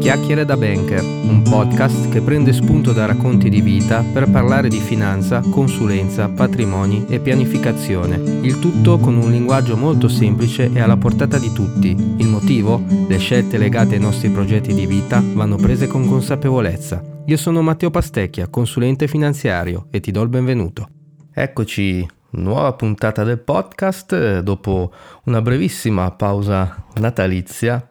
Chiacchiere da Banker, un podcast che prende spunto da racconti di vita per parlare di finanza, consulenza, patrimoni e pianificazione. Il tutto con un linguaggio molto semplice e alla portata di tutti. Il motivo? Le scelte legate ai nostri progetti di vita vanno prese con consapevolezza. Io sono Matteo Pastecchia, consulente finanziario e ti do il benvenuto. Eccoci, nuova puntata del podcast dopo una brevissima pausa natalizia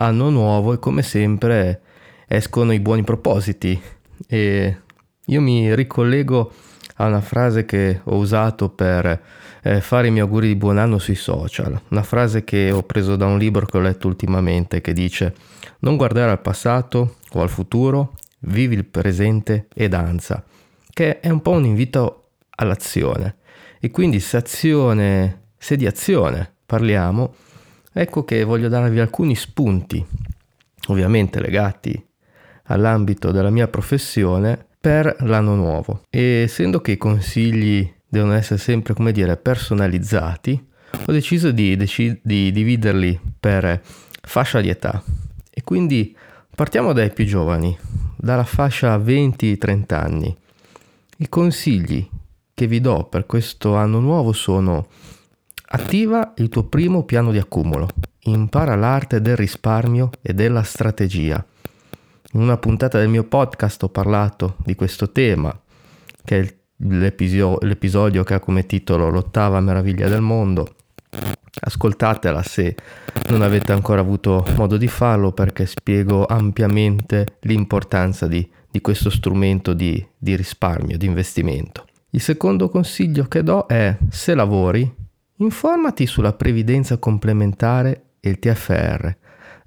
anno nuovo e come sempre escono i buoni propositi e io mi ricollego a una frase che ho usato per eh, fare i miei auguri di buon anno sui social, una frase che ho preso da un libro che ho letto ultimamente che dice non guardare al passato o al futuro, vivi il presente e danza, che è un po' un invito all'azione. E quindi se azione, se di azione parliamo, Ecco che voglio darvi alcuni spunti, ovviamente legati all'ambito della mia professione, per l'anno nuovo. E essendo che i consigli devono essere sempre, come dire, personalizzati, ho deciso di, deci- di dividerli per fascia di età. E quindi partiamo dai più giovani, dalla fascia 20-30 anni. I consigli che vi do per questo anno nuovo sono Attiva il tuo primo piano di accumulo. Impara l'arte del risparmio e della strategia. In una puntata del mio podcast ho parlato di questo tema, che è l'episodio, l'episodio che ha come titolo L'ottava meraviglia del mondo. Ascoltatela se non avete ancora avuto modo di farlo perché spiego ampiamente l'importanza di, di questo strumento di, di risparmio, di investimento. Il secondo consiglio che do è se lavori Informati sulla previdenza complementare e il TFR.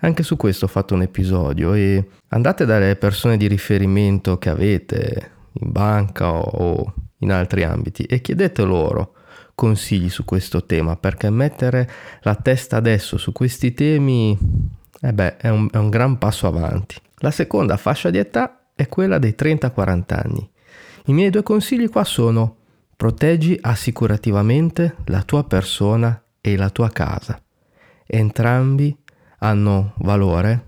Anche su questo ho fatto un episodio e andate dalle persone di riferimento che avete in banca o in altri ambiti e chiedete loro consigli su questo tema perché mettere la testa adesso su questi temi eh beh, è, un, è un gran passo avanti. La seconda fascia di età è quella dei 30-40 anni. I miei due consigli qua sono Proteggi assicurativamente la tua persona e la tua casa. Entrambi hanno valore,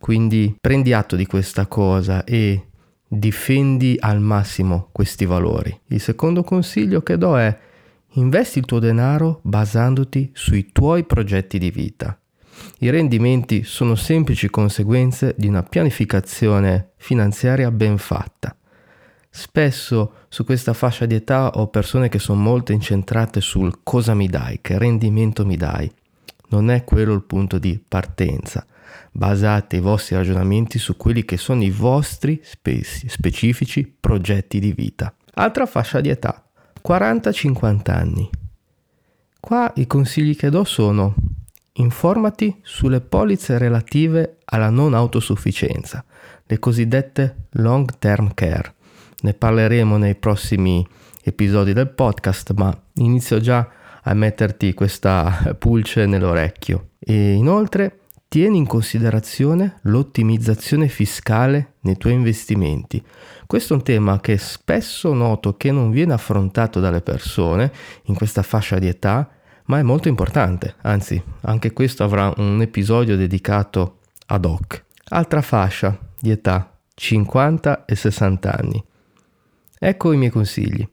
quindi prendi atto di questa cosa e difendi al massimo questi valori. Il secondo consiglio che do è investi il tuo denaro basandoti sui tuoi progetti di vita. I rendimenti sono semplici conseguenze di una pianificazione finanziaria ben fatta. Spesso su questa fascia di età ho persone che sono molto incentrate sul cosa mi dai, che rendimento mi dai. Non è quello il punto di partenza. Basate i vostri ragionamenti su quelli che sono i vostri spe- specifici progetti di vita. Altra fascia di età, 40-50 anni. Qua i consigli che do sono informati sulle polizze relative alla non autosufficienza, le cosiddette long term care ne parleremo nei prossimi episodi del podcast, ma inizio già a metterti questa pulce nell'orecchio. E inoltre tieni in considerazione l'ottimizzazione fiscale nei tuoi investimenti. Questo è un tema che spesso noto che non viene affrontato dalle persone in questa fascia di età, ma è molto importante, anzi anche questo avrà un episodio dedicato ad hoc. Altra fascia di età, 50 e 60 anni. Ecco i miei consigli.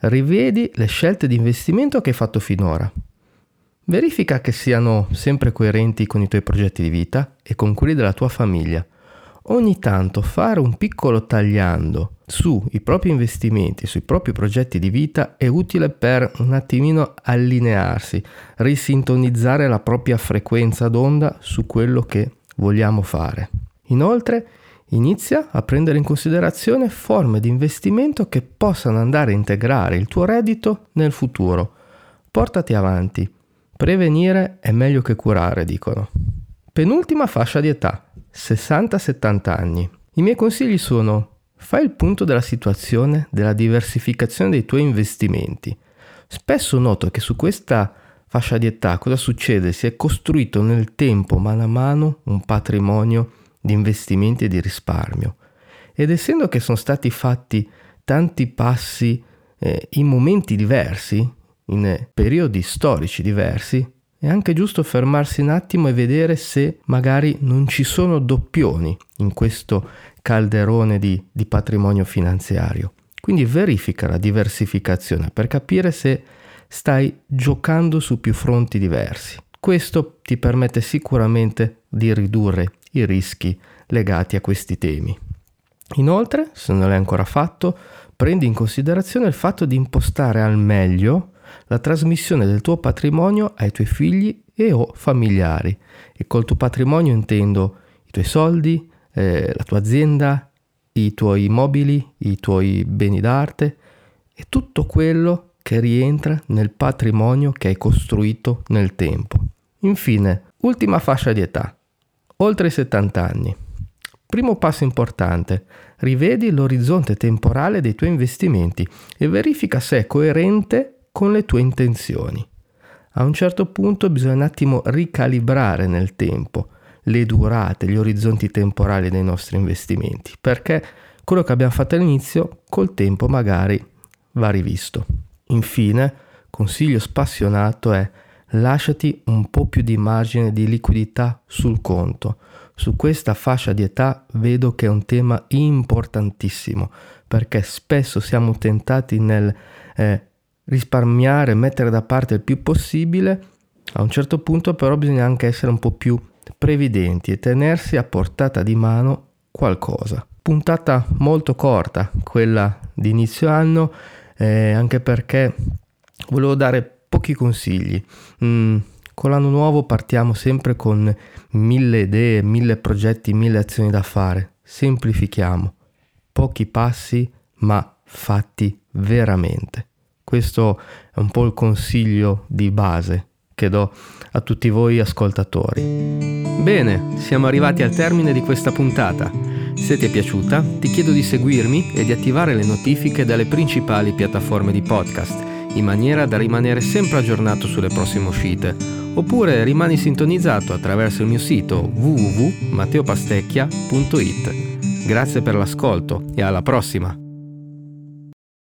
Rivedi le scelte di investimento che hai fatto finora. Verifica che siano sempre coerenti con i tuoi progetti di vita e con quelli della tua famiglia. Ogni tanto fare un piccolo tagliando sui propri investimenti, sui propri progetti di vita è utile per un attimino allinearsi, risintonizzare la propria frequenza d'onda su quello che vogliamo fare. Inoltre, Inizia a prendere in considerazione forme di investimento che possano andare a integrare il tuo reddito nel futuro. Portati avanti. Prevenire è meglio che curare, dicono. Penultima fascia di età, 60-70 anni. I miei consigli sono fai il punto della situazione della diversificazione dei tuoi investimenti. Spesso noto che su questa fascia di età cosa succede? Si è costruito nel tempo mano a mano un patrimonio di investimenti e di risparmio. Ed essendo che sono stati fatti tanti passi eh, in momenti diversi, in periodi storici diversi, è anche giusto fermarsi un attimo e vedere se magari non ci sono doppioni in questo calderone di, di patrimonio finanziario. Quindi verifica la diversificazione per capire se stai giocando su più fronti diversi. Questo ti permette sicuramente di ridurre i rischi legati a questi temi. Inoltre, se non l'hai ancora fatto, prendi in considerazione il fatto di impostare al meglio la trasmissione del tuo patrimonio ai tuoi figli e o familiari. E col tuo patrimonio intendo i tuoi soldi, eh, la tua azienda, i tuoi mobili, i tuoi beni d'arte e tutto quello che rientra nel patrimonio che hai costruito nel tempo. Infine, ultima fascia di età, oltre i 70 anni. Primo passo importante, rivedi l'orizzonte temporale dei tuoi investimenti e verifica se è coerente con le tue intenzioni. A un certo punto bisogna un attimo ricalibrare nel tempo le durate, gli orizzonti temporali dei nostri investimenti, perché quello che abbiamo fatto all'inizio col tempo magari va rivisto. Infine, consiglio spassionato è lasciati un po' più di margine di liquidità sul conto. Su questa fascia di età vedo che è un tema importantissimo perché spesso siamo tentati nel eh, risparmiare, mettere da parte il più possibile. A un certo punto però bisogna anche essere un po' più previdenti e tenersi a portata di mano qualcosa. Puntata molto corta, quella di inizio anno, eh, anche perché volevo dare pochi consigli. Mm, con l'anno nuovo partiamo sempre con mille idee, mille progetti, mille azioni da fare. Semplifichiamo. Pochi passi, ma fatti veramente. Questo è un po' il consiglio di base che do a tutti voi ascoltatori. Bene, siamo arrivati al termine di questa puntata. Se ti è piaciuta, ti chiedo di seguirmi e di attivare le notifiche dalle principali piattaforme di podcast, in maniera da rimanere sempre aggiornato sulle prossime uscite. Oppure rimani sintonizzato attraverso il mio sito www.matteopastecchia.it. Grazie per l'ascolto e alla prossima!